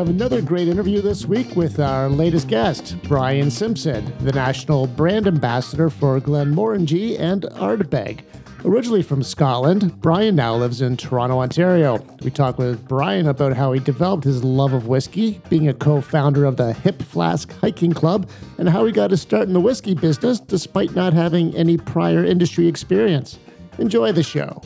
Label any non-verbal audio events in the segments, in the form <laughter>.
have another great interview this week with our latest guest, Bryan Simpson, the national brand ambassador for Glenmorangie and Ardbeg. Originally from Scotland, Bryan now lives in Toronto, Ontario. We talk with Bryan about how he developed his love of whiskey, being a co founder of the Hip Flask Hiking Club, and how he got his start in the whiskey business despite not having any prior industry experience. Enjoy the show.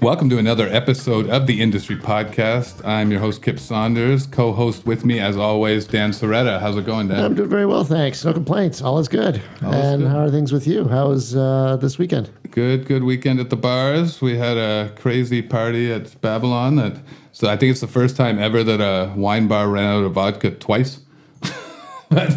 Welcome to another episode of the Industry Podcast. I'm your host, Kip Saunders. Co host with me, as always, Dan Soretta. How's it going, Dan? I'm doing very well, thanks. No complaints. All is good. All and is good. how are things with you? How was uh, this weekend? Good, good weekend at the bars. We had a crazy party at Babylon. That, so I think it's the first time ever that a wine bar ran out of vodka twice. <laughs> but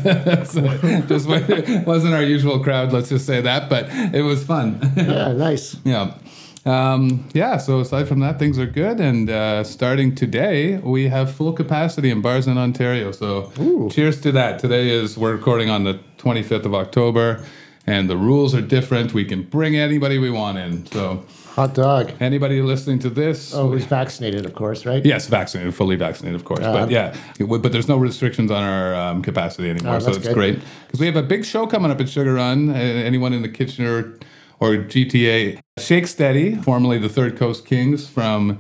just <laughs> wasn't our usual crowd. Let's just say that, but it was fun. <laughs> yeah, nice. Yeah. Um, yeah, so aside from that, things are good. And uh, starting today, we have full capacity in bars in Ontario. So Ooh. cheers to that. Today is, we're recording on the 25th of October, and the rules are different. We can bring anybody we want in. So, hot dog. Anybody listening to this? Oh, who's vaccinated, of course, right? Yes, vaccinated, fully vaccinated, of course. Uh, but yeah, but there's no restrictions on our um, capacity anymore. Oh, so it's good. great. Because we have a big show coming up at Sugar Run. Anyone in the Kitchener or GTA. Shake Steady, formerly the Third Coast Kings from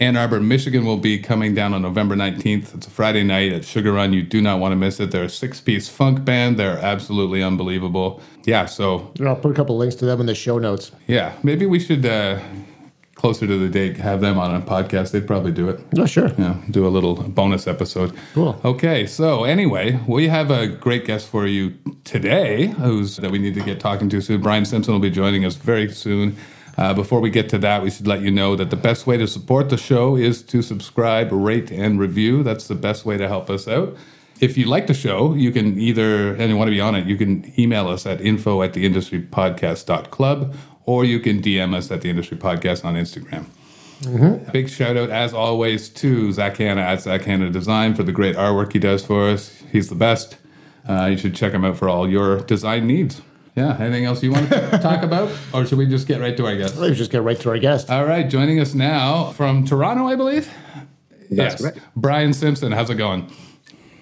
Ann Arbor, Michigan, will be coming down on November 19th. It's a Friday night at Sugar Run. You do not want to miss it. They're a six piece funk band. They're absolutely unbelievable. Yeah, so. I'll put a couple links to them in the show notes. Yeah, maybe we should uh, closer to the date, have them on a podcast. They'd probably do it. Oh, sure. Yeah, do a little bonus episode. Cool. Okay, so anyway, we have a great guest for you today, who's that we need to get talking to soon. Bryan Simpson will be joining us very soon. Uh, before we get to that, we should let you know that the best way to support the show is to subscribe, rate, and review. That's the best way to help us out. If you like the show, you can either, and you want to be on it, you can email us at info at theindustrypodcast.club or you can DM us at the Industry Podcast on Instagram. Mm-hmm. Big shout out, as always, to Zak Hannah at Zak Hannah Design for the great artwork he does for us. He's the best. Uh, you should check him out for all your design needs. Yeah. Anything else you want to <laughs> talk about, or should we just get right to our guest? Let's just get right to our guest. All right. Joining us now from Toronto, I believe. That's yes. Bryan Simpson. How's it going?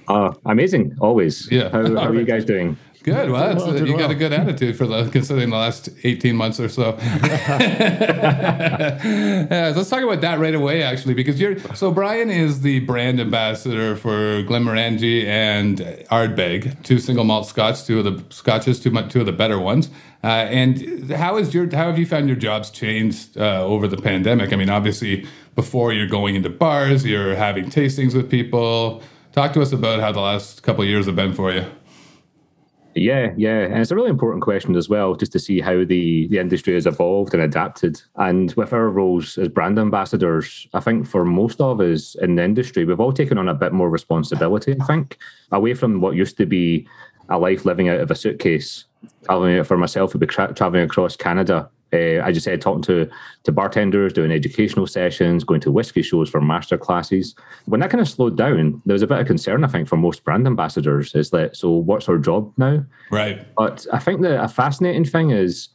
Uh, amazing. Always. Yeah. How, how are you guys doing? Good. Well, well you well. got a good attitude for the considering the last eighteen months or so. <laughs> yeah, let's talk about that right away, actually, because you're so Bryan is the brand ambassador for Glenmorangie and Ardbeg, two single malt Scotch, two of the Scotches, two two of the better ones. Uh, and how is your how have you found your jobs changed uh, over the pandemic? I mean, obviously, before you're going into bars, you're having tastings with people. Talk to us about how the last couple of years have been for you. Yeah, yeah, and it's a really important question as well, just to see how the the industry has evolved and adapted. And with our roles as brand ambassadors, I think for most of us in the industry, we've all taken on a bit more responsibility. I think away from what used to be a life living out of a suitcase. Traveling for myself would be tra- traveling across Canada uh, as you said, talking to to bartenders, doing educational sessions, going to whiskey shows for master classes. When that kind of slowed down, there was a bit of concern, I think, for most brand ambassadors. Is that so? What's our job now? Right. But I think that a fascinating thing is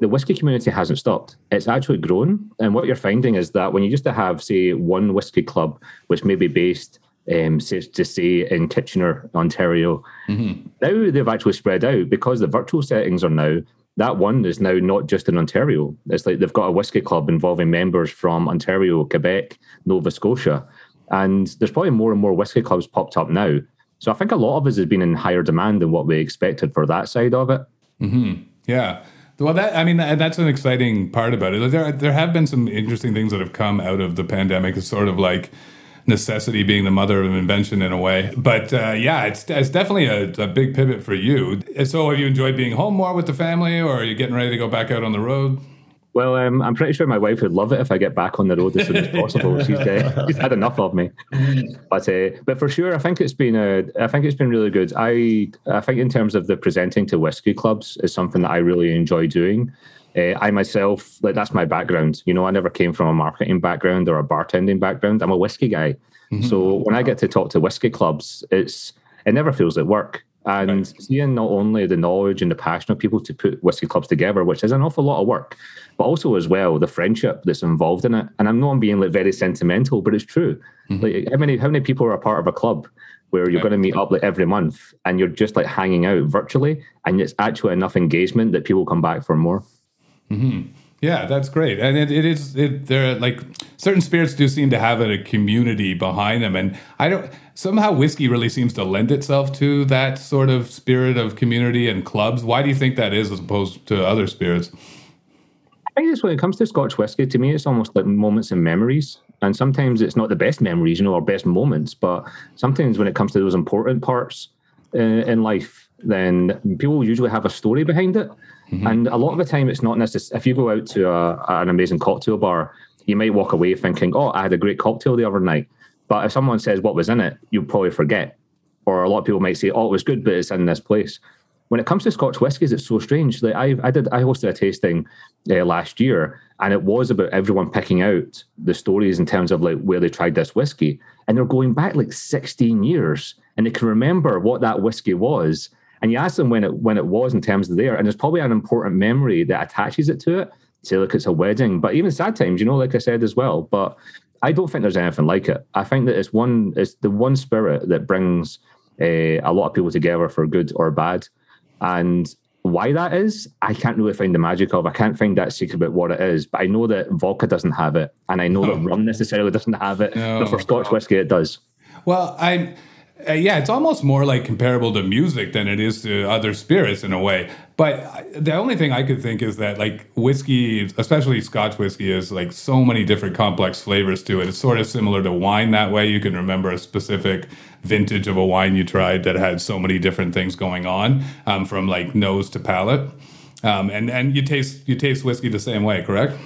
the whiskey community hasn't stopped. It's actually grown, and what you're finding is that when you used to have, say, one whiskey club, which may be based um, say, to say in Kitchener, Ontario. Mm-hmm. Now they've actually spread out because the virtual settings are now that one is now not just in Ontario. It's like they've got a whiskey club involving members from Ontario, Quebec, Nova Scotia. And there's probably more and more whiskey clubs popped up now. So I think a lot of us has been in higher demand than what we expected for that side of it. Mm-hmm. Yeah. Well, that I mean, that's an exciting part about it. There, there have been some interesting things that have come out of the pandemic. It's sort of like necessity being the mother of invention in a way. But uh, yeah, it's, it's definitely a, a, big pivot for you. So have you enjoyed being home more with the family or are you getting ready to go back out on the road? Well, um, I'm pretty sure my wife would love it if I get back on the road as soon as possible. <laughs> she's, uh, she's had enough of me, but uh, but for sure, I think it's been a, I think it's been really good. I I think in terms of the presenting to whiskey clubs is something that I really enjoy doing. Uh, I myself, like that's my background. You know, I never came from a marketing background or a bartending background. I'm a whiskey guy. Mm-hmm. So when I get to talk to whiskey clubs, it's it never feels at work. And right. seeing not only the knowledge and the passion of people to put whiskey clubs together, which is an awful lot of work, but also as well the friendship that's involved in it. And I'm not being like very sentimental, but it's true. Mm-hmm. Like how many how many people are a part of a club where you're going to meet up like every month and you're just like hanging out virtually, and it's actually enough engagement that people come back for more. Mm-hmm. Yeah, that's great, and it, it is. It, there, like certain spirits do seem to have a community behind them, and I don't. Somehow, whiskey really seems to lend itself to that sort of spirit of community and clubs. Why do you think that is, as opposed to other spirits? I it's when it comes to Scotch whiskey. To me, it's almost like moments and memories, and sometimes it's not the best memories, you know, or best moments. But sometimes when it comes to those important parts uh, in life, then people usually have a story behind it. Mm-hmm. And a lot of the time, it's not necessary. If you go out to a, an amazing cocktail bar, you might walk away thinking, "Oh, I had a great cocktail the other night." But if someone says what was in it, you'll probably forget. Or a lot of people might say, "Oh, it was good, but it's in this place." When it comes to Scotch whiskies, it's so strange. Like I, I did, I hosted a tasting uh, last year, and it was about everyone picking out the stories in terms of like where they tried this whiskey, and they're going back like 16 years, and they can remember what that whiskey was and you ask them when it when it was in terms of there, and there's probably an important memory that attaches it to it. Say, look, it's a wedding, but even sad times, you know, like I said as well. But I don't think there's anything like it. I think that it's one, it's the one spirit that brings uh, a lot of people together for good or bad, and why that is, I can't really find the magic of. I can't find that secret about what it is. But I know that vodka doesn't have it, and I know no. that rum necessarily <laughs> doesn't have it. No. But for Scotch whiskey, it does. Well, I uh, yeah, it's almost more like comparable to music than it is to other spirits in a way. But the only thing I could think is that like whiskey, especially Scotch whiskey, is like so many different complex flavors to it. It's sort of similar to wine that way. You can remember a specific vintage of a wine you tried that had so many different things going on, um, from like nose to palate. Um, and and you taste you taste whiskey the same way, correct?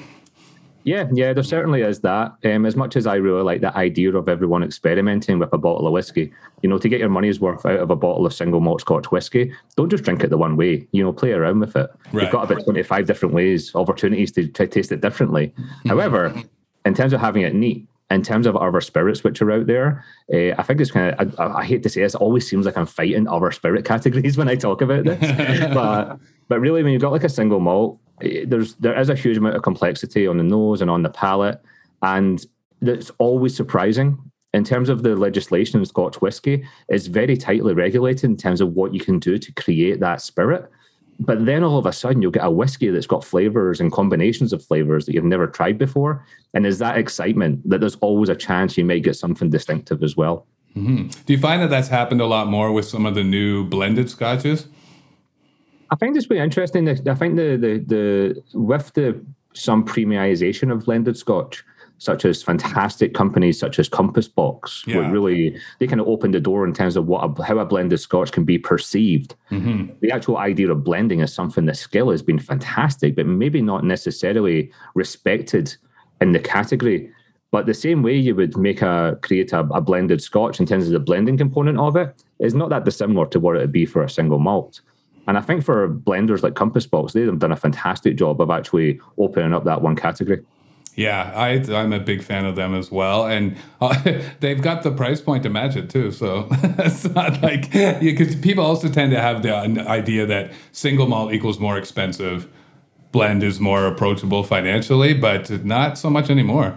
Yeah, yeah, there certainly is that. Um, as much as I really like the idea of everyone experimenting with a bottle of whiskey, you know, to get your money's worth out of a bottle of single malt Scotch whiskey, don't just drink it the one way. You know, play around with it. Right. You've got about twenty-five different ways, opportunities to to taste it differently. Mm-hmm. However, in terms of having it neat, in terms of other spirits which are out there, uh, I think it's kind of, I, I, hate to say this, it always seems like I'm fighting other spirit <laughs> categories when I talk about this. <laughs> but but really, when you've got like a single malt, there's there is a huge amount of complexity on the nose and on the palate, and that's always surprising in terms of the legislation in Scotch whisky, It's very tightly regulated in terms of what you can do to create that spirit. But then all of a sudden, you'll get a whiskey that's got flavors and combinations of flavors that you've never tried before. And there's that excitement that there's always a chance you may get something distinctive as well. Mm-hmm. Do you find that that's happened a lot more with some of the new blended scotches? I find this really interesting. I think the the the with the some premiumization of blended Scotch, such as fantastic companies such as Compass Box, yeah. really they kind of opened the door in terms of what a, how a blended Scotch can be perceived. Mm-hmm. The actual idea of blending is something that skill has been fantastic, but maybe not necessarily respected in the category. But the same way you would make a create a, a blended Scotch in terms of the blending component of it is not that dissimilar to what it would be for a single malt. And I think for blenders like Compass Box, they've done a fantastic job of actually opening up that one category. Yeah, I, am a big fan of them as well, and uh, <laughs> they've got the price point to match it too. So <laughs> it's not like because yeah, people also tend to have the idea that single malt equals more expensive, blend is more approachable financially, but not so much anymore.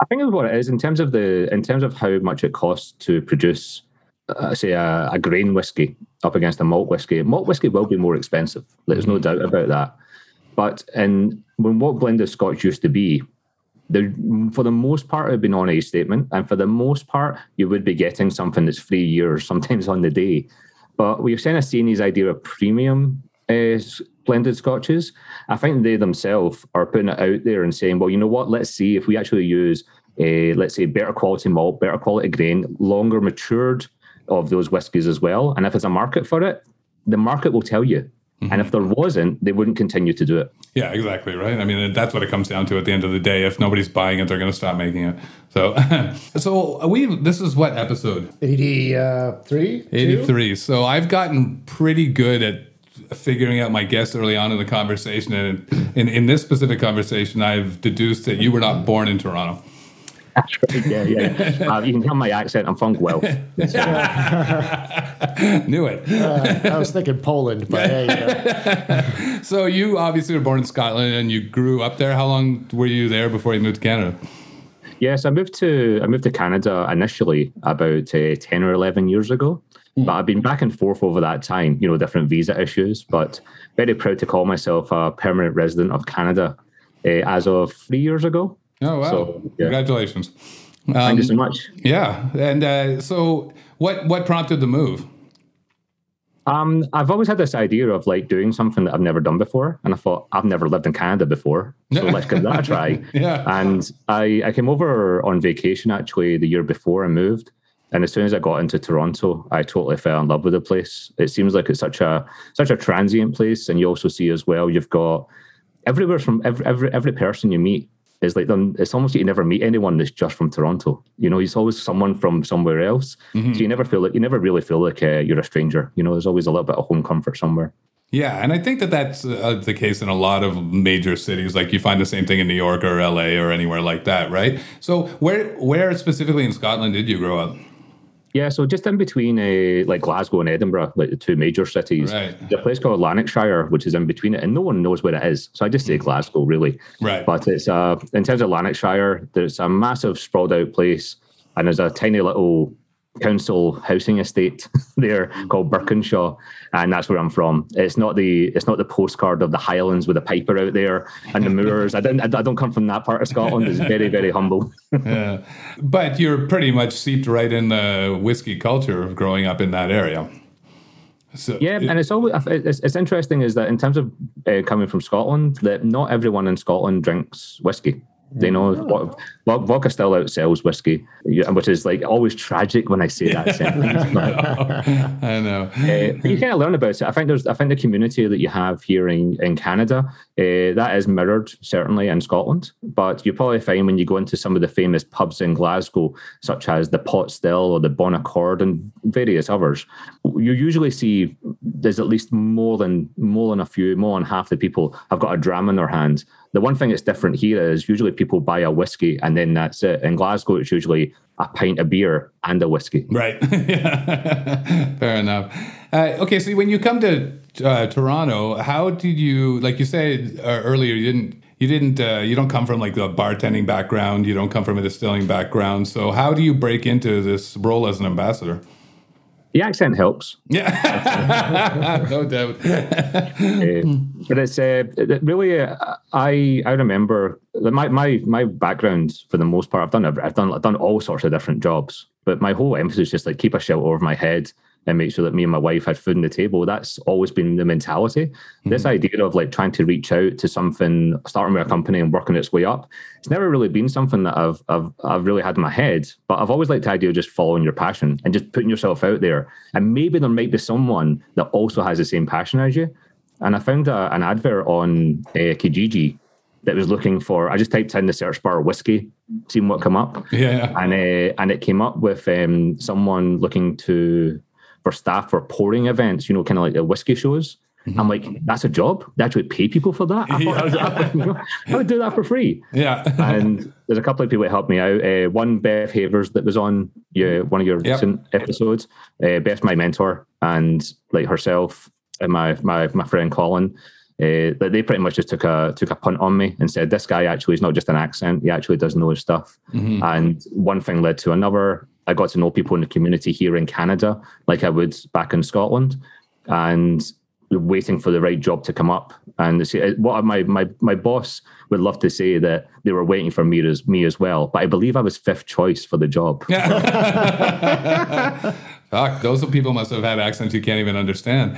I think what it is in terms of the in terms of how much it costs to produce uh, say a, a, grain whiskey up against a malt whiskey, malt whiskey will be more expensive. There's no doubt about that. But in when what blended Scotch used to be, there, for the most part, it had been on a statement, and for the most part, you would be getting something that's three years, <laughs> sometimes on the day. But we've kind of seen these idea of premium uh, blended scotches. I think they themselves are putting it out there and saying, well, you know what? Let's see if we actually use, uh, let's say, better quality malt, better quality grain, longer matured of those whiskies as well. And if there's a market for it, the market will tell you. Mm-hmm. And if there wasn't, they wouldn't continue to do it. Yeah, exactly. Right. I mean, that's what it comes down to at the end of the day. If nobody's buying it, they're going to stop making it. So, <laughs> so we. This is what episode? Eighty-three. Eighty-three. So I've gotten pretty good at figuring out my guests early on in the conversation, and in, in this specific conversation, I've deduced that you were not born in Toronto. Yeah, yeah. Uh, you can tell my accent. I'm from Guelph. <laughs> Knew it. Uh, I was thinking Poland, but hey, uh, <laughs> So you obviously were born in Scotland and you grew up there. How long were you there before you moved to Canada? Yes, I moved to I moved to Canada initially about uh, ten or eleven years ago, but I've been back and forth over that time. You know, different visa issues, but very proud to call myself a permanent resident of Canada uh, as of three years ago. Oh wow! So, yeah. Congratulations. Thank you Um, so much. Yeah, and uh, so what? What prompted the move? Um, I've always had this idea of like doing something that I've never done before, and I thought I've never lived in Canada before, so <laughs> let's give that a try. <laughs> Yeah. And I, I came over on vacation actually the year before I moved, and as soon as I got into Toronto, I totally fell in love with the place. It seems like it's such a such a transient place, and you also see as well you've got everywhere from every every, every person you meet is like. It's almost like you never meet anyone that's just from Toronto. You know, it's always someone from somewhere else. So you never feel like you never really feel like uh, you're a stranger. You know, there's always a little bit of home comfort somewhere. Yeah, and I think that that's uh, the case in a lot of major cities. Like you find the same thing in New York or LA or anywhere like that, right? So where where specifically in Scotland did you grow up? Yeah, so just in between uh, like Glasgow and Edinburgh, like the two major cities, Right. there's a place called Lanarkshire, which is in between it, and no one knows where it is. So I just say Glasgow, really. Right. But it's uh, in terms of Lanarkshire, there's a massive sprawled out place, and there's a tiny little council housing estate <laughs> there called Birkenshaw, and that's where I'm from. It's not the it's not the postcard of the Highlands with a piper out there and the <laughs> moors. I don't I don't come from that part of Scotland. It's very very humble. <laughs> Yeah, but you're pretty much seeped right in the whiskey culture of growing up in that area. So Yeah, and it's always it's, it's interesting is that in terms of uh, coming from Scotland, that not everyone in Scotland drinks whiskey. They know vo- vodka still outsells whiskey, which is like always tragic when I say that <laughs> sentence. But, I know. uh, you kind of learn about it. I think there's, I think the community that you have here in in Canada uh, that is mirrored certainly in Scotland. But you probably find when you go into some of the famous pubs in Glasgow, such as the Pot Still or the Bon Accord and various others, you usually see there's at least more than more than a few, more than half the people have got a dram in their hands. The one thing that's different here is usually people buy a whiskey and then that's it. In Glasgow, it's usually a pint of beer and a whiskey. Right. <laughs> Fair enough. Uh, okay, so when you come to uh, Toronto, how did you, like you said uh, earlier, you didn't, you didn't, uh, you don't come from like the bartending background, you don't come from a distilling background. So how do you break into this role as an ambassador? The accent helps. Yeah, <laughs> no doubt. Uh, <laughs> but it's uh, really uh, I I remember my my my background for the most part I've done I've done I've done all sorts of different jobs but my whole emphasis is just like keep a shelter over my head and make sure that me and my wife had food on the table. That's always been the mentality. This idea of like trying to reach out to something starting with a company and working its way up it's never really been something that I've I've I've really had in my head but I've always liked the idea of just following your passion and just putting yourself out there. And maybe there might be someone that also has the same passion as you. And I found a, an advert on uh, Kijiji that was looking for. I just typed in the search bar whiskey, seeing what come up, Yeah. and uh, and it came up with um, someone looking to for staff for pouring events. You know, kind of like the whiskey shows. I'm like, that's a job. They actually pay people for that. <laughs> I, thought I, was, <laughs> you know, I would do that for free. Yeah. <laughs> And there's a couple of people that helped me out. Uh, one, Beth Havers, that was on your, one of your Yep. recent episodes. Uh, Beth's my mentor, and like herself and my my my friend Colin. Uh, they pretty much just took a took a punt on me and said this guy actually is not just an accent; he actually does know his stuff. And one thing led to another. I got to know people in the community here in Canada, like I would back in Scotland, and waiting for the right job to come up. And what my my my boss would love to say that they were waiting for me as me as well, but I believe I was fifth choice for the job. <laughs> Fuck, those people must have had accents you can't even understand. <laughs>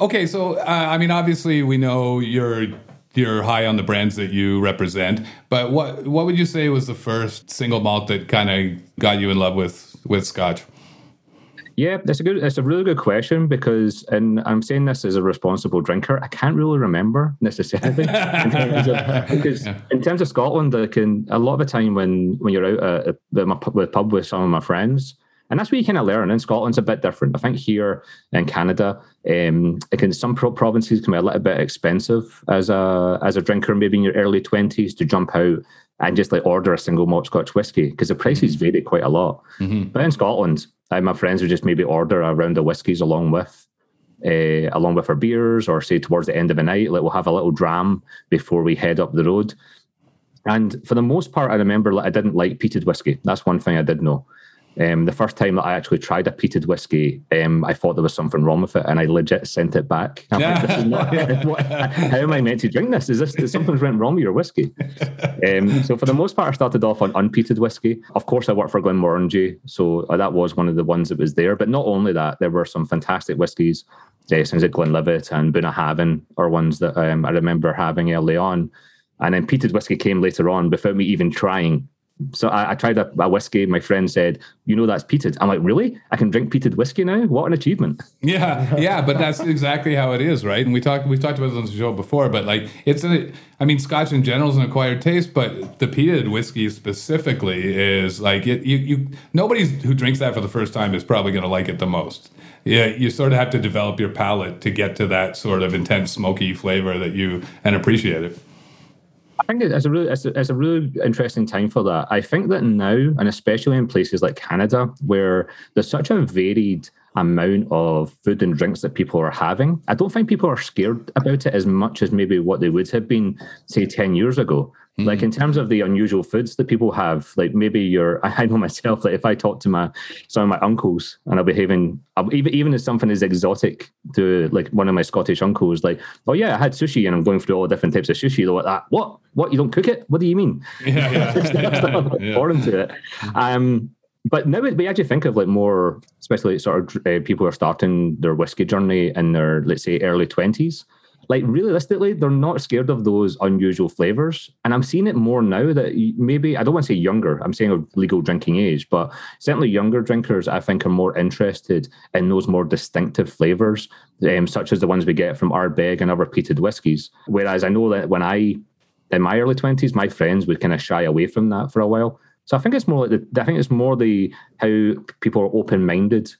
okay, so uh, I mean, obviously, we know you're you're high on the brands that you represent, but what what would you say was the first single malt that kind of got you in love with with Scotch? Yeah, that's a good. It's a really good question because, and I'm saying this as a responsible drinker. I can't really remember necessarily <laughs> in terms of, because in terms of Scotland, I can a lot of the time when when you're out at the, my the pub with some of my friends, and that's where you kind of learn. In Scotland's a bit different. I think here in Canada, um, some pro- provinces can be a little bit expensive as a as a drinker, maybe in your early twenties to jump out and just like order a single malt Scotch whiskey because the prices Mm-hmm. vary quite a lot. But in Scotland, uh, my friends would just maybe order a round of whiskies along with. Uh, along with our beers, or say towards the end of the night, like we'll have a little dram before we head up the road. And for the most part, I remember like, I didn't like peated whiskey. That's one thing I did know. Um, the first time that I actually tried a peated whiskey, um, I thought there was something wrong with it, and I legit sent it back. I'm like, "This is not- <laughs> what- how am I meant to drink this? Is this is something's went wrong with your whiskey? Um, so for the most part, I started off on unpeated whiskey. Of course, I worked for Glenmorangie, so uh, that was one of the ones that was there. But not only that, there were some fantastic whiskies. Uh, things like Glenlivet and Bunnahabhain are ones that um, I remember having early on. And then peated whiskey came later on without me even trying. So I, I tried a, a whiskey. My friend said, "You know that's peated." I'm like, "Really? I can drink peated whiskey now? What an achievement!" Yeah, yeah, but that's exactly how it is, right? And we talked we've talked about this on the show before, but like it's a I mean, Scotch in general is an acquired taste, but the peated whiskey specifically is like it you, you nobody who drinks that for the first time is probably gonna like it the most. Yeah, you sort of have to develop your palate to get to that sort of intense smoky flavor that you and appreciate it. I think it's a really it's a, it's a really interesting time for that. I think that now, and especially in places like Canada, where there's such a varied amount of food and drinks that people are having, I don't think people are scared about it as much as maybe what they would have been, say, ten years ago. Like in terms of the unusual foods that people have, like maybe you're, <laughs> I know myself, like if I talk to my some of my uncles and I'll be having, I'll, even even if something is exotic to like one of my Scottish uncles, like, oh yeah, I had sushi and I'm going through all the different types of sushi. They're like that. What? What? You don't cook it? What do you mean? <laughs> Yeah, yeah. <laughs> Yeah. foreign to it. Um, but now we actually think of like more, especially sort of uh, people who are starting their whiskey journey in their, let's say, early twenties. Like realistically, they're not scared of those unusual flavors, and I'm seeing it more now that maybe I don't want to say younger. I'm saying of legal drinking age, but certainly younger drinkers, I think, are more interested in those more distinctive flavors, um, such as the ones we get from Ardbeg and other peated whiskies. Whereas I know that when I in my early twenties, my friends would kind of shy away from that for a while. So I think it's more like the, I think it's more the how people are open minded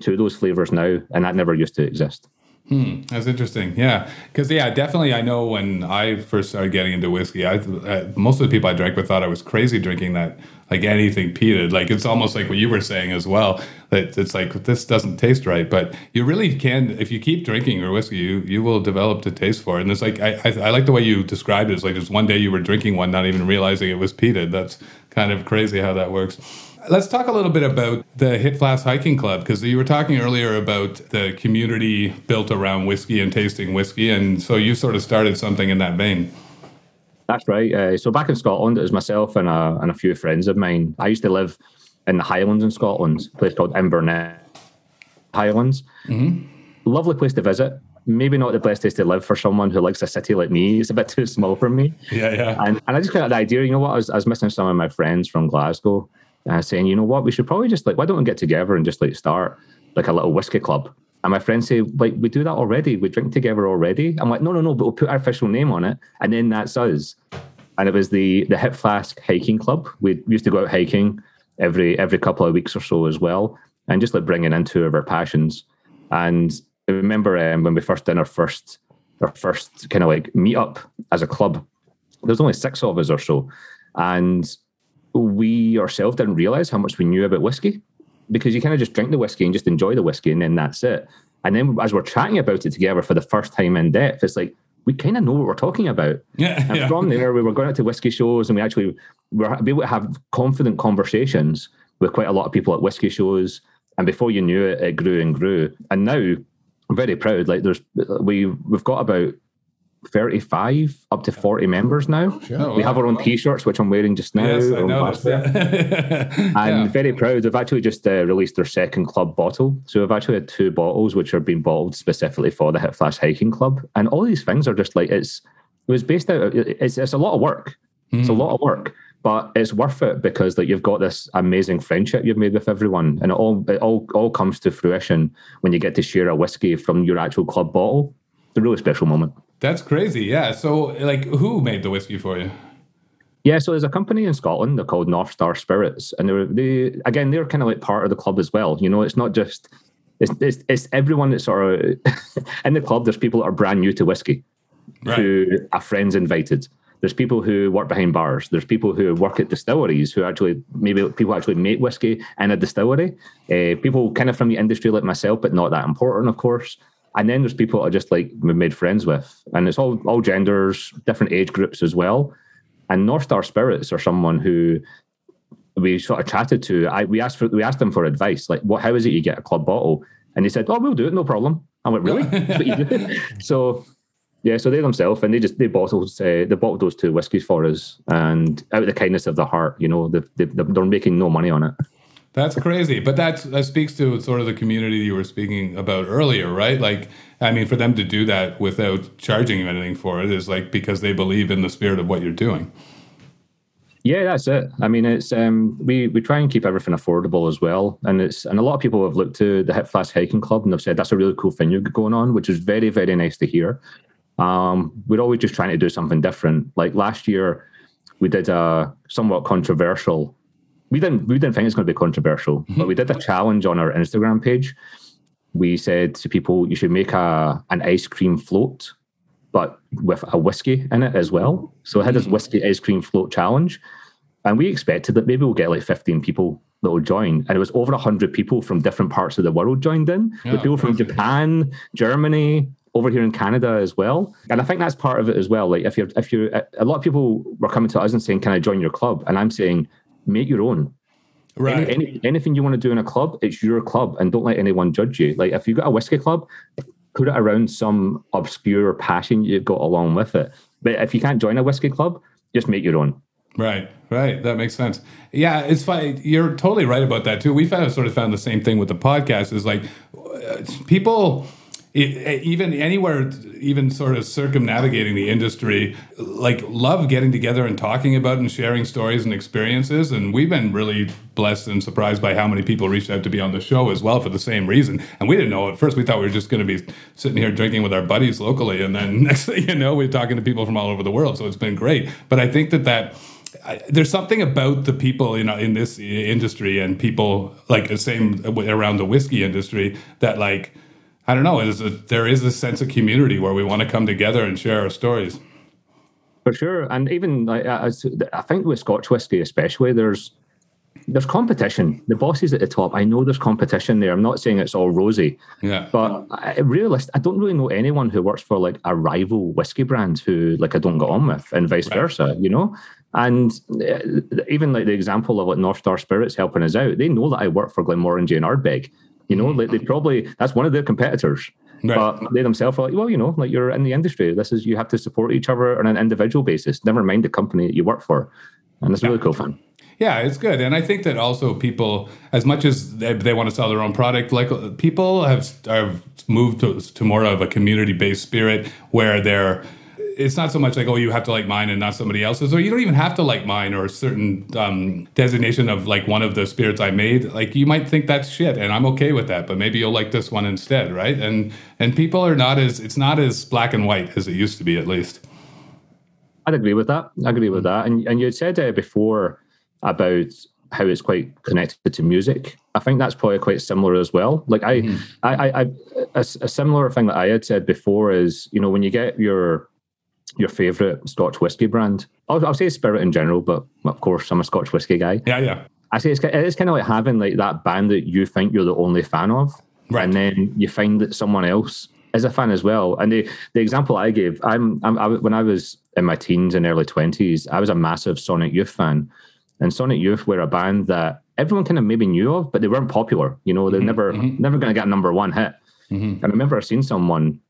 to those flavors now, and that never used to exist. That's interesting. Yeah, because yeah, definitely. I know when I first started getting into whiskey, I uh, most of the people I drank with thought I was crazy drinking that, like anything peated. Like it's almost like what you were saying as well. That it's like this doesn't taste right, but you really can if you keep drinking your whiskey, you you will develop the taste for it. And it's like I I, I like the way you described it. It's like just one day you were drinking one, not even realizing it was peated. That's kind of crazy how that works. Let's talk a little bit about the Hip Flask Hiking Club because you were talking earlier about the community built around whiskey and tasting whiskey, and so you sort of started something in that vein. That's right. Uh, so back in Scotland, it was myself and a, and a few friends of mine. I used to live in the Highlands in Scotland, a place called Inverness Highlands. Lovely place to visit. Maybe not the best place to live for someone who likes a city like me. It's a bit too small for me. Yeah, yeah. And, and I just got the idea, you know what? I was, I was missing some of my friends from Glasgow uh, saying, you know what? We should probably just like, why don't we get together and just like start like a little whiskey club? And my friends say, like, we do that already. We drink together already. I'm like, no, no, no, but we'll put our official name on it. And then that's us. And it was the the Hip Flask Hiking Club. We used to go out hiking every every couple of weeks or so as well, and just like bringing in two of our passions. And I remember um, when we first did our first our first kind of like meet up as a club. There was only six of us or so, and we ourselves didn't realize how much we knew about whiskey because you kind of just drink the whiskey and just enjoy the whiskey, and then that's it. And then as we're chatting about it together for the first time in depth, it's like we kind of know what we're talking about. <laughs> Yeah, And yeah. from there, we were going out to whiskey shows, and we actually were able to have confident conversations with quite a lot of people at whiskey shows. And before you knew it, it grew and grew. And now, I'm very proud. Like there's we we've got about 35 up to 40 members now. Oh, We wow. have our own T-shirts, which I'm wearing just now. Yes, I our own noticed. basket. Yeah. <laughs> I'm Yeah. very proud. They've actually just uh, released their second club bottle. So we've actually had two bottles which are being bottled specifically for the Hip Flask Hiking Club. And all these things are just like it's it was based out. It's it's a lot of work. It's a Hmm. lot of work, but it's worth it because like you've got this amazing friendship you've made with everyone, and it all it all all comes to fruition when you get to share a whiskey from your actual club bottle. It's a really special moment. That's crazy. Yeah. So, like, who made the whiskey for you? Yeah, so there's a company in Scotland. They're called North Star Spirits, and they're they again they're kind of like part of the club as well. You know, it's not just it's it's, it's everyone that's sort of <laughs> in the club. There's people that are brand new to whiskey, Right. who a friend's invited, There's people who work behind bars. There's people who work at distilleries who actually maybe people actually make whiskey in a distillery. Uh, people kind of from the industry like myself, but not that important, of course. And then there's people I just like we made friends with, and it's all all genders, different age groups as well. And North Star Spirits are someone who we sort of chatted to. I we asked for we asked them for advice, like what how is it you get a club bottle? And they said, "Oh, we'll do it, no problem." I went, "Really?" <laughs> <laughs> so yeah, so they themselves and they just they bottled uh, they bottled those two whiskies for us, and out of the kindness of their heart, you know, they, they, they're making no money on it. That's crazy, but that's that speaks to sort of the community you were speaking about earlier, right? Like, I mean, for them to do that without charging you anything for it is like because they believe in the spirit of what you're doing. Yeah, that's it. I mean, it's um, we we try and keep everything affordable as well, and it's and a lot of people have looked to the Hip Flask Hiking Club and they've said that's a really cool thing you're going on, which is very very nice to hear. Um, we're always just trying to do something different. Like last year, we did a somewhat controversial we didn't we didn't think it's going to be controversial, mm-hmm. but we did a challenge on our Instagram page. We said to people, you should make a an ice cream float, but with a whiskey in it as well. So it had this mm. whiskey ice cream float challenge, and we expected that maybe we'll get like fifteen people that will join, and it was over hundred people from different parts of the world joined in. Yeah, with people from Japan, Germany, over here in Canada as well. And I think that's part of it as well. Like if you're if you're a lot of people were coming to us and saying, Can I join your club? And I'm saying, make your own. Right. Any, any, anything you want to do in a club, it's your club, and don't let anyone judge you. Like if you've got a whiskey club, put it around some obscure passion you've got along with it. But if you can't join a whiskey club, just make your own. Right, right. That makes sense. Yeah, it's fine. You're totally right about that too. We've sort of found the same thing with the podcast. Is like uh, people even anywhere, even sort of circumnavigating the industry, like love getting together and talking about and sharing stories and experiences. And we've been really blessed and surprised by how many people reached out to be on the show as well for the same reason. And we didn't know at first. We thought we were just going to be sitting here drinking with our buddies locally, and then <laughs> next thing you know, we're talking to people from all over the world. So it's been great. But I think that that. I, there's something about the people you know in this industry and people like the same uh, around the whiskey industry that like I don't know. Is a, there is a sense of community where we want to come together and share our stories. For sure, and even like I, I think with Scotch whiskey, especially, there's there's competition. The bosses at the top, I know there's competition there. I'm not saying it's all rosy. Yeah. But I realist, I don't really know anyone who works for like a rival whiskey brand who like I don't get on with, and vice right. versa. You know. And uh, even like the example of like North Star Spirits helping us out, they know that I work for Glenmorangie and Ardbeg. You know, like they mm. probably that's one of their competitors. Right. But they themselves are like, well, you know, like you're in the industry. This is you have to support each other on an individual basis. Never mind the company that you work for, and it's yeah. really cool fun. Yeah, it's good, and I think that also people, as much as they, they want to sell their own product, like people have have moved to, to more of a community based spirit where they're it's not so much like oh you have to like mine and not somebody else's or you don't even have to like mine or a certain um, designation of like one of the spirits i made like you might think that's shit and i'm okay with that but maybe you'll like this one instead right and and people are not as it's not as black and white as it used to be at least i'd agree with that i agree with that and and you had said uh, before about how it's quite connected to music. I think that's probably quite similar as well. Like I, mm-hmm. I, I, I a, a, similar thing that I had said before is, you know, when you get your your favorite Scotch whiskey brand? I'll, I'll, say Spirit in general, but of course I'm a Scotch whiskey guy. Yeah, yeah. I say it's, it's kind of like having like that band that you think you're the only fan of, right. and then you find that someone else is a fan as well. And the the example I gave, I'm, I'm I, when I was in my teens and early twenties, I was a massive Sonic Youth fan, and Sonic Youth were a band that everyone kind of maybe knew of, but they weren't popular. You know, they're mm-hmm, never mm-hmm. never going to get a number one hit. Mm-hmm. And I remember seeing someone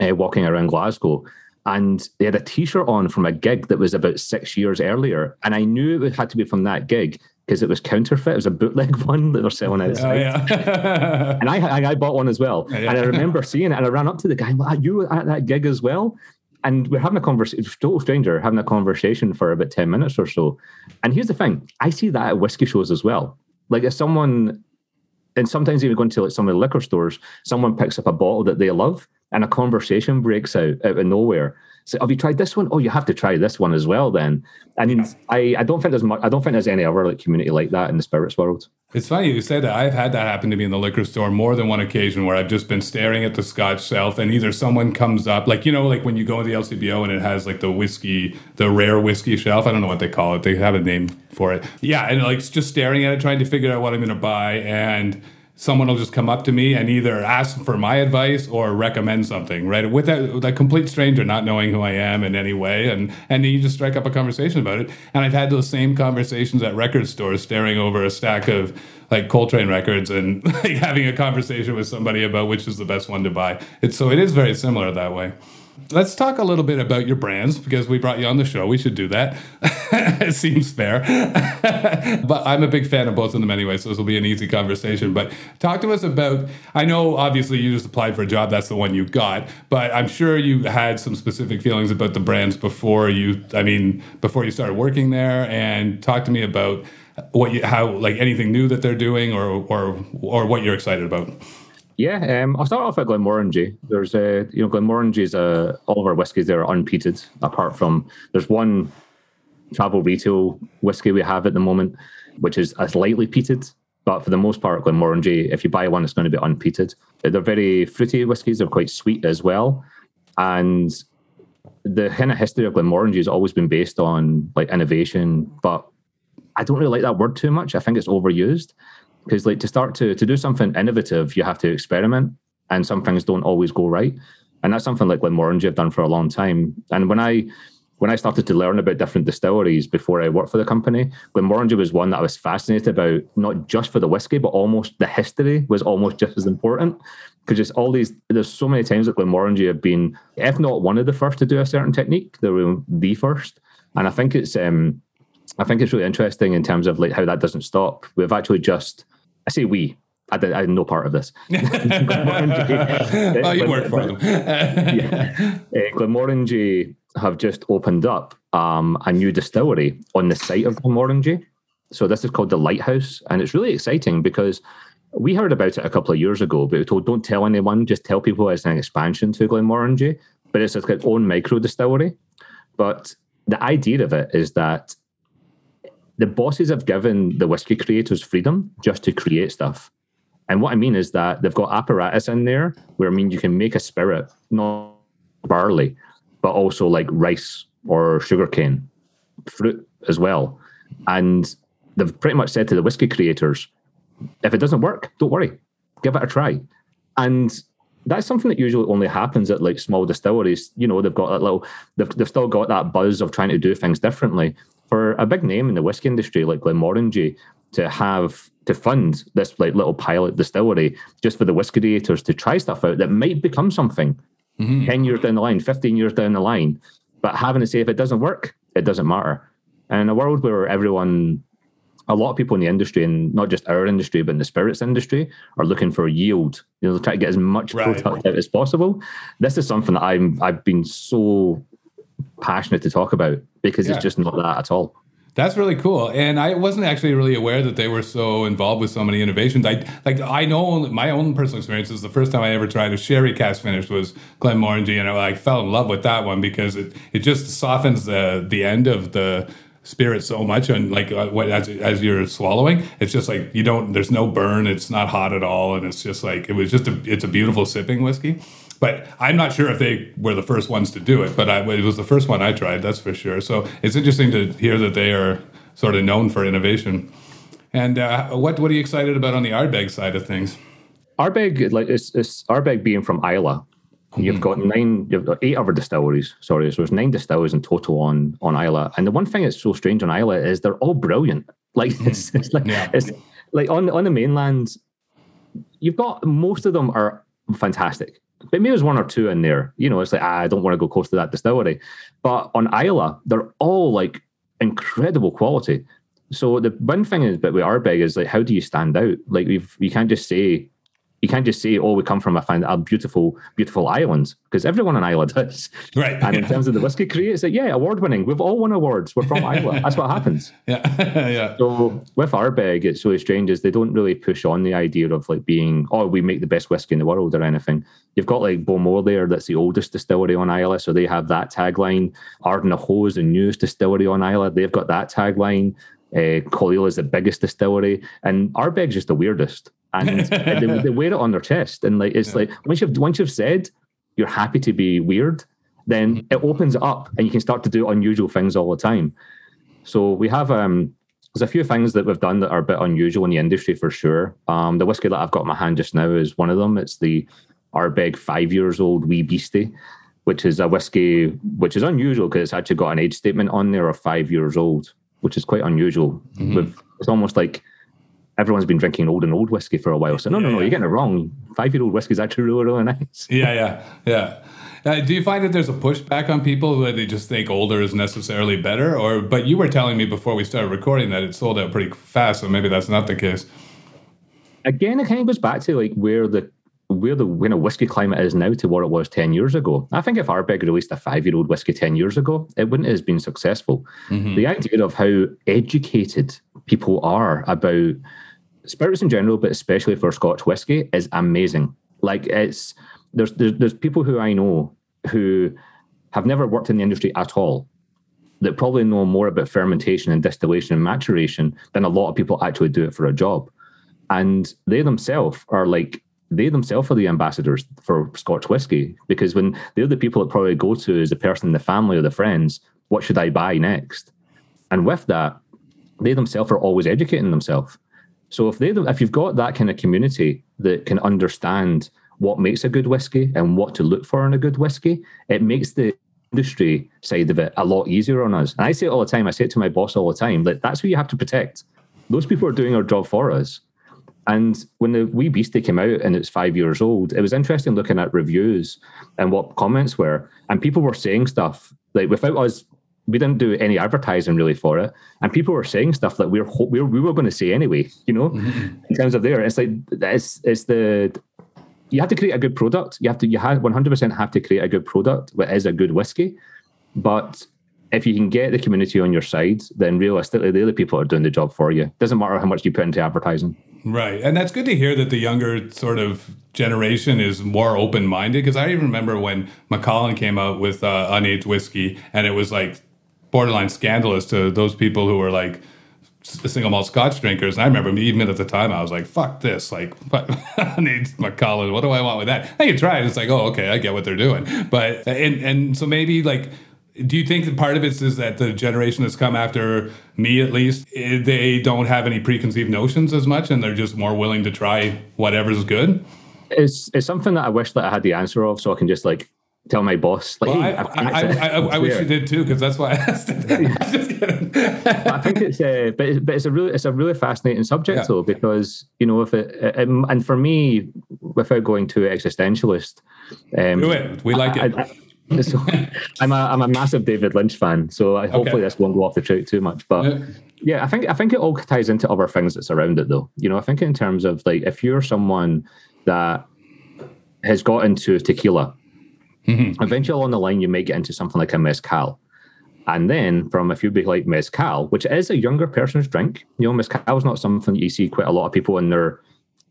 uh, walking around Glasgow and they had a t-shirt on from a gig that was about six years earlier. And i knew it had to be from that gig because it was counterfeit. It was a bootleg <laughs> one that they're selling outside oh, yeah. <laughs> and I, I bought one as well. Oh, yeah. and i remember seeing it and i ran up to the guy well, you were at that gig as well? And we're having a conversation total stranger having a conversation for about 10 minutes or so. And here's the thing i see that at whiskey shows as well. Like if someone and sometimes even going to like some of the liquor stores, someone picks up a bottle that they love and a conversation breaks out out of nowhere. So have you tried this one? Oh, you have to try this one as well then. And yeah. I, I don't think there's much, I don't think there's any other like community like that in the spirits world. It's funny you say that. I've had that happen to me in the liquor store more than one occasion where I've just been staring at the Scotch shelf and either someone comes up, like you know, like when you go to the LCBO and it has like the whiskey, the rare whiskey shelf. I don't know what they call it. They have a name for it. Yeah, and like just staring at it, trying to figure out what I'm going to buy and someone will just come up to me and either ask for my advice or recommend something, right? With a, with a complete stranger not knowing who I am in any way. And, and you just strike up a conversation about it. And I've had those same conversations at record stores, staring over a stack of like Coltrane records and <laughs> like having a conversation with somebody about which is the best one to buy. It's, so it is very similar that way. Let's talk a little bit about your brands because we brought you on the show. We should do that. <laughs> it seems fair. <laughs> but I'm a big fan of both of them anyway, so this will be an easy conversation. But talk to us about I know obviously you just applied for a job, that's the one you got, but I'm sure you had some specific feelings about the brands before you I mean, before you started working there and talk to me about what you how like anything new that they're doing or or or what you're excited about. Yeah, um, I'll start off at Glenmorangie. There's a, you know, Glenmorangie is a, all of our whiskies there are unpeated, apart from there's one travel retail whiskey we have at the moment, which is a lightly peated. But for the most part, Glenmorangie, if you buy one, it's going to be unpeated. They're very fruity whiskies. They're quite sweet as well. And the kind of history of Glenmorangie has always been based on like innovation, but I don't really like that word too much. I think it's overused because like to start to to do something innovative, you have to experiment, and some things don't always go right. And that's something like Glenmorangie have done for a long time. And when I when I started to learn about different distilleries before I worked for the company, Glenmorangie was one that I was fascinated about, not just for the whiskey, but almost the history was almost just as important. Because just all these, there's so many times that Glenmorangie have been, if not one of the first to do a certain technique, they were the first. And I think it's, um, I think it's really interesting in terms of like how that doesn't stop. We've actually just I say we. I, did, I had no part of this. <laughs> <laughs> oh, you work for them. yeah. Uh, Glenmorangie have just opened up um, a new distillery on the site of Glenmorangie. So this is called the Lighthouse, and it's really exciting because we heard about it a couple of years ago, but we told don't tell anyone, just tell people it's an expansion to Glenmorangie. But it's its own micro distillery. But the idea of it is that the bosses have given the whiskey creators freedom just to create stuff. And what I mean is that they've got apparatus in there where I mean you can make a spirit, not barley, but also like rice or sugarcane, fruit as well. And they've pretty much said to the whiskey creators, if it doesn't work, don't worry, give it a try. And that's something that usually only happens at like small distilleries. You know, they've got that little, they've, they've still got that buzz of trying to do things differently for a big name in the whiskey industry like Glenmorangie to have to fund this like little pilot distillery just for the whiskey creators to try stuff out that might become something mm-hmm. 10 years down the line 15 years down the line but having to say if it doesn't work it doesn't matter and in a world where everyone a lot of people in the industry and not just our industry but in the spirits industry are looking for yield you know try to get as much right. product out as possible this is something that i'm i've been so passionate to talk about because yeah. it's just not that at all. That's really cool, and I wasn't actually really aware that they were so involved with so many innovations. I like I know my own personal experience is the first time I ever tried a sherry cask finish was Glenmorangie, and I like, fell in love with that one because it it just softens the the end of the spirit so much and like uh, what as, as you're swallowing it's just like you don't there's no burn it's not hot at all and it's just like it was just a it's a beautiful sipping whiskey but I'm not sure if they were the first ones to do it, but I, it was the first one I tried, that's for sure. So it's interesting to hear that they are sort of known for innovation. And uh, what what are you excited about on the Ardbeg side of things? Ardbeg, like it's, it's Ardbeg being from Islay. You've got nine, you've got eight other distilleries. Sorry, so there's nine distilleries in total on on Islay. And the one thing that's so strange on Islay is they're all brilliant. <laughs> Like it's, it's like yeah. it's like on on the mainland, you've got most of them are fantastic maybe there's one or two in there. You know, it's like ah, I don't want to go close to that distillery. But on Islay, they're all like incredible quality. So the one thing is, but with Ardbeg is like, how do you stand out? Like we've you can't just say You can't just say, "Oh, we come from a, find a beautiful, beautiful island," because everyone on Islay <laughs> does. Right. And in terms of the whiskey creators, like, yeah, award winning. We've all won awards. We're from Islay. <laughs> That's what happens. Yeah, <laughs> yeah. So with Ardbeg, it's really strange is they don't really push on the idea of like being, oh, we make the best whiskey in the world or anything. You've got like Bowmore there, that's the oldest distillery on Islay, so they have that tagline. Ardnahoe is the newest distillery on Islay. They've got that tagline. Uh, is the biggest distillery, and Ardbeg's just the weirdest. And <laughs> they, they, wear it on their chest, and like it's yeah. like once you've once you've said you're happy to be weird, then mm-hmm. it opens up, and you can start to do unusual things all the time. So we have um, there's a few things that we've done that are a bit unusual in the industry for sure. Um, the whiskey that I've got in my hand just now is one of them. It's the Ardbeg five years old wee beastie, which is a whiskey which is unusual because it's actually got an age statement on there of five years old which is quite unusual. Mm-hmm. With it's almost like everyone's been drinking old and old whiskey for a while. So no, no, no, you're getting it wrong. Five year old whiskey is actually really, really nice. <laughs> Yeah, yeah, yeah. Uh, do you find that there's a pushback on people where they just think older is necessarily better? Or, but you were telling me before we started recording that it sold out pretty fast, so maybe that's not the case. Again, it kind of goes back to like where the where the you know, whiskey climate is now to what it was 10 years ago. I think if Ardbeg released a five year old whiskey 10 years ago, it wouldn't have been successful. Mm-hmm. The idea of how educated people are about spirits in general, but especially for Scotch whiskey, is amazing. Like it's there's, there's there's people who I know who have never worked in the industry at all that probably know more about fermentation and distillation and maturation than a lot of people actually do it for a job. And they themselves are like they themselves are the ambassadors for Scotch whiskey because when they're the people that probably go to as the person in the family or the friends, what should I buy next? And with that, they themselves are always educating themselves. So if they if you've got that kind of community that can understand what makes a good whiskey and what to look for in a good whiskey, it makes the industry side of it a lot easier on us. And I say it all the time. I say it to my boss all the time that that's who you have to protect. Those people are doing our job for us. And when the wee beastie came out and it's five years old, it was interesting looking at reviews and what comments were. And people were saying stuff like without us, we didn't do any advertising really for it. And people were saying stuff that we were we were, we were going to say anyway, you know, mm-hmm. in terms of there. It's like it's it's the you have to create a good product. You have to you have 100% have to create a good product that is a good whiskey. But if you can get the community on your side, then realistically, the other people are doing the job for you. Doesn't matter how much you put into advertising. Right. And that's good to hear that the younger sort of generation is more open minded because I even remember when Macallan came out with uh, unaged whiskey and it was like borderline scandalous to those people who were like single malt scotch drinkers. And I remember even at the time, I was like, fuck this. Like, I need Macallan, what do I want with that? And you try it. It's like, oh, okay, I get what they're doing. But, and, and so maybe like, do you think that part of it is that the generation that's come after me at least eh, they don't have any preconceived notions as much and they're just more willing to try whatever's good? It's, it's something that i wish that i had the answer of so i can just like tell my boss like well, hey, I, I, I, I wish you did too because that's why i asked it. <laughs> I think it's uh, but, it's, but it's a really it's a really fascinating subject yeah. though because you know if it, it, and for me without going too existentialist um, do it. We like it <laughs> so I'm a I'm a massive David Lynch fan, so I, hopefully this won't go off the track too much. But yeah. yeah, I think I think it all ties into other things that's around it, though. You know, I think in terms of like if you're someone that has got into tequila, mm-hmm. eventually along the line you might get into something like a mezcal. And then from if you be like mezcal, which is a younger person's drink, you know, mezcal is not something you see quite a lot of people in their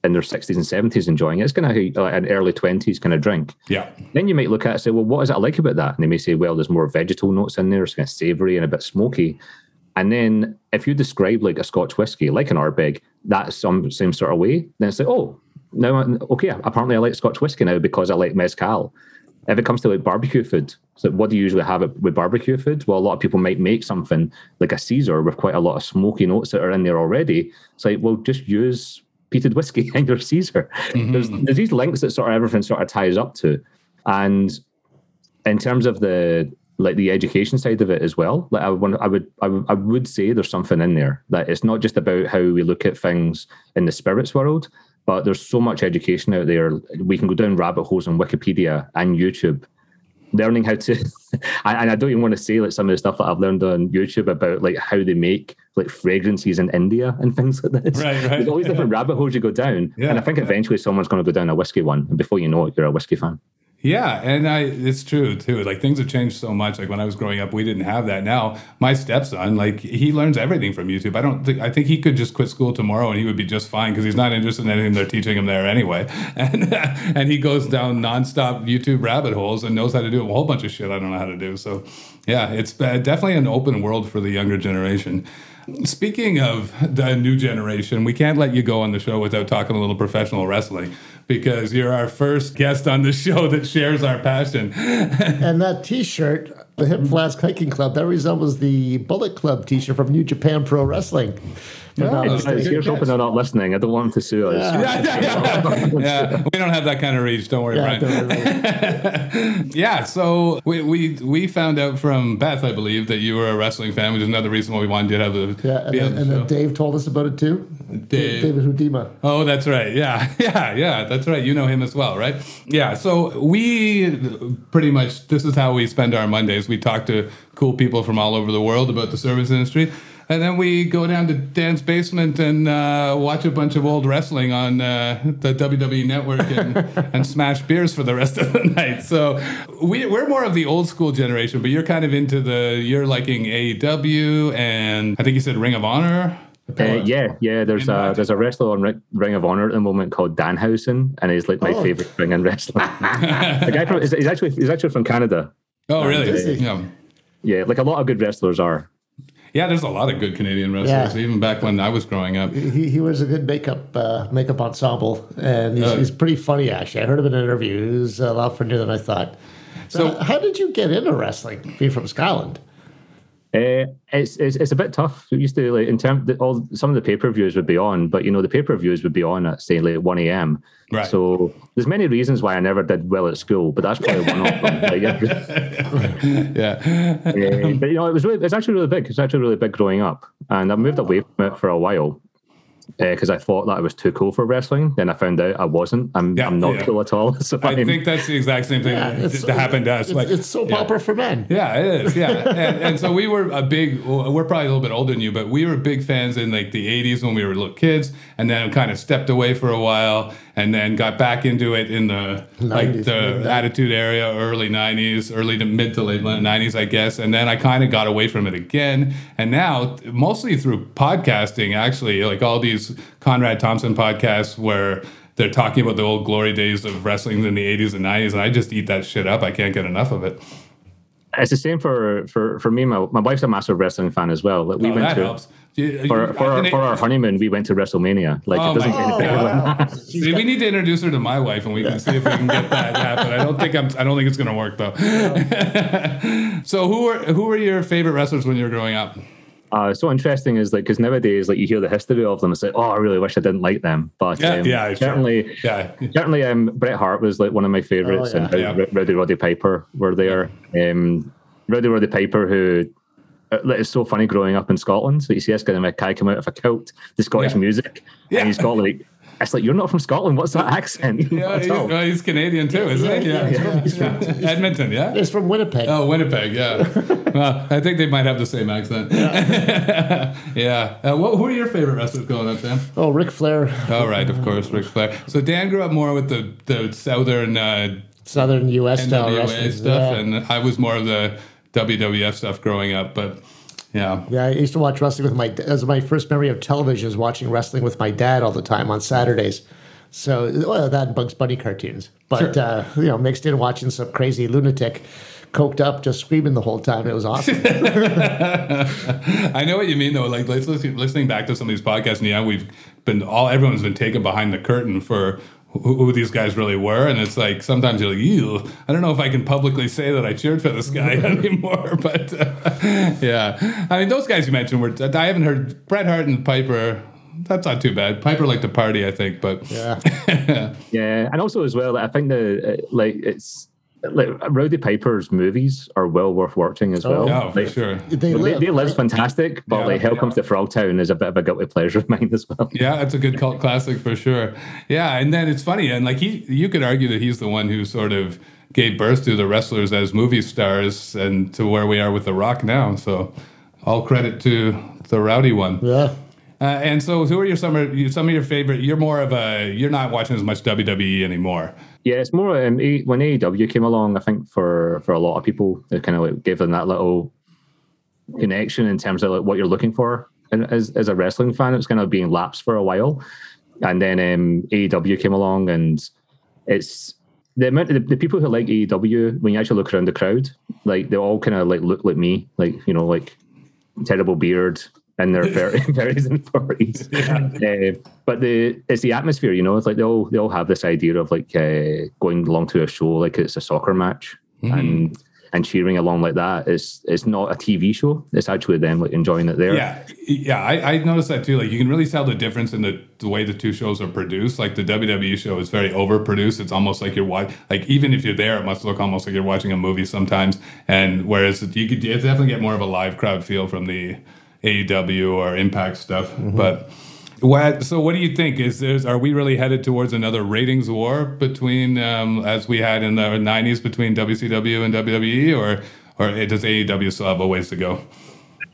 in their 60s and 70s enjoying it. It's kind of like an early 20s kind of drink. Yeah. Then you might look at it and say, well, what is it I like about that? And they may say, well, there's more vegetal notes in there. It's kind of savory and a bit smoky. And then if you describe like a Scotch whiskey, like an Ardbeg, that's some same sort of way, then it's like, oh, now, okay, apparently I like Scotch whiskey now because I like mezcal. If it comes to like barbecue food, so what do you usually have it with barbecue food? Well, a lot of people might make something like a Caesar with quite a lot of smoky notes that are in there already. It's like, well, just use peated whiskey <laughs> and your Caesar. Mm-hmm. There's, there's these links that sort of everything sort of ties up to. And in terms of the like the education side of it as well, like I would, I would, I would, I would say there's something in there that it's not just about how we look at things in the spirits world, but there's so much education out there. We can go down rabbit holes on Wikipedia and YouTube learning how to <laughs> and I don't even want to say like some of the stuff that I've learned on YouTube about like how they make like fragrances in India and <laughs> things like this. Right, right. There's always different rabbit holes you go down. Yeah. And I think eventually someone's going to go down a whiskey one. And before you know it, you're a whiskey fan. Yeah, and I it's true too. Like things have changed so much. Like when I was growing up, we didn't have that. Now my stepson, like he learns everything from YouTube. I don't think I think he could just quit school tomorrow and he would be just fine because he's not interested in anything they're teaching him there anyway. <laughs> And and he goes down nonstop YouTube rabbit holes and knows how to do a whole bunch of shit I don't know how to do. So yeah, it's uh, definitely an open world for the younger generation. Speaking of the new generation, we can't let you go on the show without talking a little professional wrestling because you're our first guest on the show that shares our passion. And that T-shirt, the Hip Flask Hiking Club, that resembles the Bullet Club T-shirt from New Japan Pro Wrestling. If I'm not Guys, mistaken. here's hoping they're not listening. I don't want them to sue us. Yeah. yeah, yeah, yeah. Yeah, we don't have that kind of reach. Don't worry, Yeah, Bryan. don't worry. <laughs> Yeah, so we, we we found out from Beth, I believe, that you were a wrestling fan, which is another reason why we wanted you to have a yeah, and, be on then, the and then. Dave told us about it too. Dave. David Hudima. Oh, that's right. Yeah, <laughs> yeah, yeah. That's right. You know him as well, right? Yeah. So we pretty much this is how we spend our Mondays. We talk to cool people from all over the world about the service industry, and then we go down to Dan's basement and uh, watch a bunch of old wrestling on uh, the WWE Network and, <laughs> and smash beers for the rest of the <laughs> night. So we, we're more of the old school generation, but you're kind of into the you're liking AEW and I think you said Ring of Honor. Uh, yeah, yeah. There's In a there's a wrestler on Ring, Ring of Honor at the moment called Danhausen, and he's like my Oh. favorite ring and wrestler. <laughs> the guy from he's, he's actually he's actually from Canada. Oh, really? is? Yeah. Yeah, like a lot of good wrestlers are. Yeah, there's a lot of good Canadian wrestlers, Yeah. even back when I was growing up. He, he wears a good makeup uh, makeup ensemble, and he's, Oh. he's pretty funny. Actually, I heard him in an interview. He was a lot funnier than I thought. So, So- how did you get into wrestling? Being from Scotland. Uh, it's, it's it's a bit tough. We used to like in terms all some of the pay per views would be on, but you know the pay per views would be on at say like one a.m. Right. So there's many reasons why I never did well at school, but that's probably one of them. Like, yeah. <laughs> Yeah. Uh, but you know, it was really, it's actually really big. It's actually really big growing up, and I moved away from it for a while Uh, because I thought that I was too cool for wrestling. Then I found out I wasn't. I'm, Yeah, I'm not yeah. cool at all. <laughs> So I I'm- think that's the exact same thing that, it's- that happened to us. It's, like, it's soap yeah. opera for men. Yeah, it is. Yeah, and, and so we were a big. We're probably a little bit older than you, but we were big fans in like the '80s when we were little kids, and then kind of stepped away for a while, and then got back into it in the like the maybe. Attitude era early '90s, early to mid to late '90s, I guess. And then I kind of got away from it again, and now mostly through podcasting, actually, like all these Conrad Thompson podcasts where. They're talking about the old glory days of wrestling in the 80s and 90s, and I just eat that shit up. I can't get enough of it. it's the same for for for me. My, my wife's a massive wrestling fan as well. Like we Oh, went that to helps. You- for you- for, our, for our honeymoon. We went to WrestleMania. Like Oh it doesn't my get any better than wow. that. <laughs> See, we need to introduce her to my wife, and we can see if we can get that <laughs> happen. I don't think I'm. I don't think it's going to work though. <laughs> so, who were who were your favorite wrestlers when you were growing up? Uh, so interesting is like because nowadays like you hear the history of them. It's like oh, I really wish I didn't like them. But Yeah, um, yeah, sure. certainly. Yeah, Certainly, um, Bret Hart was like one of my favorites, Oh, yeah. and Yeah. Rowdy Roddy, Roddy Piper were there. Um, Rowdy Roddy Piper, who like, it's so funny growing up in Scotland. So you see this kind of guy come out of a kilt, the Scottish Yeah. music, Yeah. and he's got like it's like you're not from Scotland. What's that accent? <laughs> yeah. He's, well, he's Canadian too, isn't he? Yeah, Yeah, he's from- he's Yeah. Edmonton. Yeah. he's from Winnipeg. Oh, Winnipeg. Yeah. <laughs> well, I think they might have the same accent. Yeah. <laughs> Uh, what, who are your favorite wrestlers growing up, Dan? Oh, Ric Flair, Oh, right, of course, Ric Flair. So Dan grew up more with the the southern uh, Southern U.S. style NWA wrestling. stuff, Yeah. and I was more of the WWF stuff growing up. But yeah, Yeah, I used to watch wrestling with my. Was my first memory of television is watching wrestling with my dad all the time on Saturdays. So, well, that Bugs Bunny cartoons, but Sure. uh, you know, mixed in watching some crazy lunatic, coked up, just screaming the whole time. It was awesome. <laughs> I know what you mean though. Like listening back to some of these podcasts, and yeah, we've been all everyone's been taken behind the curtain for. Who, who these guys really were, and it's like sometimes you're like, "Ew, I don't know if I can publicly say that I cheered for this guy <laughs> <laughs> anymore." <laughs> But uh, yeah, I mean, those guys you mentioned were. I haven't heard Bret Hart and Piper. That's not too bad. Piper liked to party, I think, but yeah, Yeah, and also as well, I think the uh, like it's like Rowdy Piper's movies are well worth watching as well. oh, for Like, sure. they They, live. they live's right? fantastic, but Yeah. like Hell Comes to Frogtown is a bit of a guilty pleasure of mine as well. Yeah, it's a good cult classic for sure. Yeah, and then it's funny, and like he, you could argue that he's the one who sort of gave birth to the wrestlers as movie stars and to where we are with The Rock now. So all credit to the rowdy one. Yeah. Uh, and so, who are your some of some of your favorite? You're more of a you're not watching as much WWE anymore. Yeah, it's more um, when AEW came along. I think for for a lot of people, it kind of like gave them that little connection in terms of like what you're looking for. And as as a wrestling fan, it's kind of being lapsed for a while, and then um, AEW came along, and it's the amount the, the people who like AEW. When you actually look around the crowd, like they all kind of like look like me, like you know, like terrible beard, in their 30s and 40s. <laughs> <laughs> Yeah. Uh, but the it's the atmosphere, you know. It's like they all they all have this idea of like uh, going along to a show like it's a soccer match mm-hmm. and and cheering along like that. It's it's not a TV show. It's actually them like enjoying it there. Yeah, yeah. I, I noticed that too. Like you can really tell the difference in the, the way the two shows are produced. Like the WWE show is very overproduced. It's almost like you're watching. Like even if you're there, it must look almost like you're watching a movie sometimes. And whereas you could you definitely get more of a live crowd feel from the AEW or Impact stuff. Mm-hmm. But what, so what do you think? Is there, are we really headed towards another ratings war between um, as we had in the '90s between WCW and WWE, or or does AEW still have a ways to go?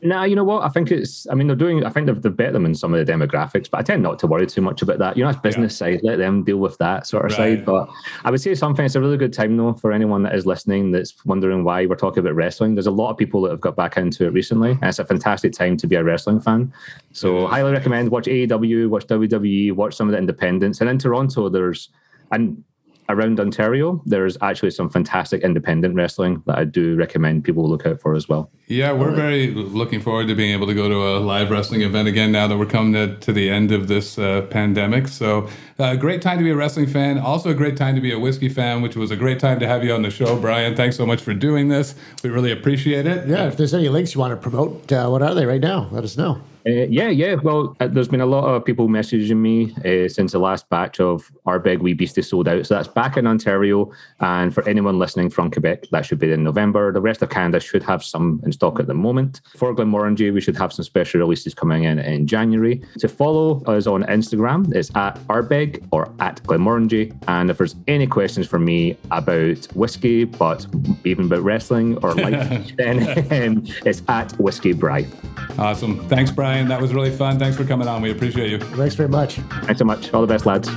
Nah, you know what? I think it's. I mean, they're doing. I think they've, they've bet them in some of the demographics, but I tend not to worry too much about that. You know, it's business yeah. side. Let them deal with that sort of right. side. But I would say something. It's a really good time though for anyone that is listening that's wondering why we're talking about wrestling. There's a lot of people that have got back into it recently, and it's a fantastic time to be a wrestling fan. So, highly recommend watch AEW, watch WWE, watch some of the independents. And in Toronto, there's and around Ontario, there's actually some fantastic independent wrestling that I do recommend people look out for as well. Yeah, we're very looking forward to being able to go to a live wrestling event again now that we're coming to, to the end of this uh, pandemic. So, uh, great time to be a wrestling fan. Also, a great time to be a whiskey fan, which was a great time to have you on the show, Bryan. Thanks so much for doing this. We really appreciate it. Yeah, if there's any links you want to promote, uh, what are they right now? Let us know. Uh, yeah, yeah. Well, uh, there's been a lot of people messaging me uh, since the last batch of Ardbeg Wee Beastie sold out. So that's back in Ontario. And for anyone listening from Quebec, that should be in November. The rest of Canada should have some in stock at the moment. For Glenmorangie, we should have some special releases coming in in January. To follow us on Instagram, it's at Ardbeg or at Glenmorangie. And if there's any questions for me about whiskey, but even about wrestling or life, <laughs> then <laughs> um, it's at Whiskey Bry. Awesome. Thanks, Ryan. That was really fun. Thanks for coming on. We appreciate you. Thanks very much. Thanks so much. All the best, lads.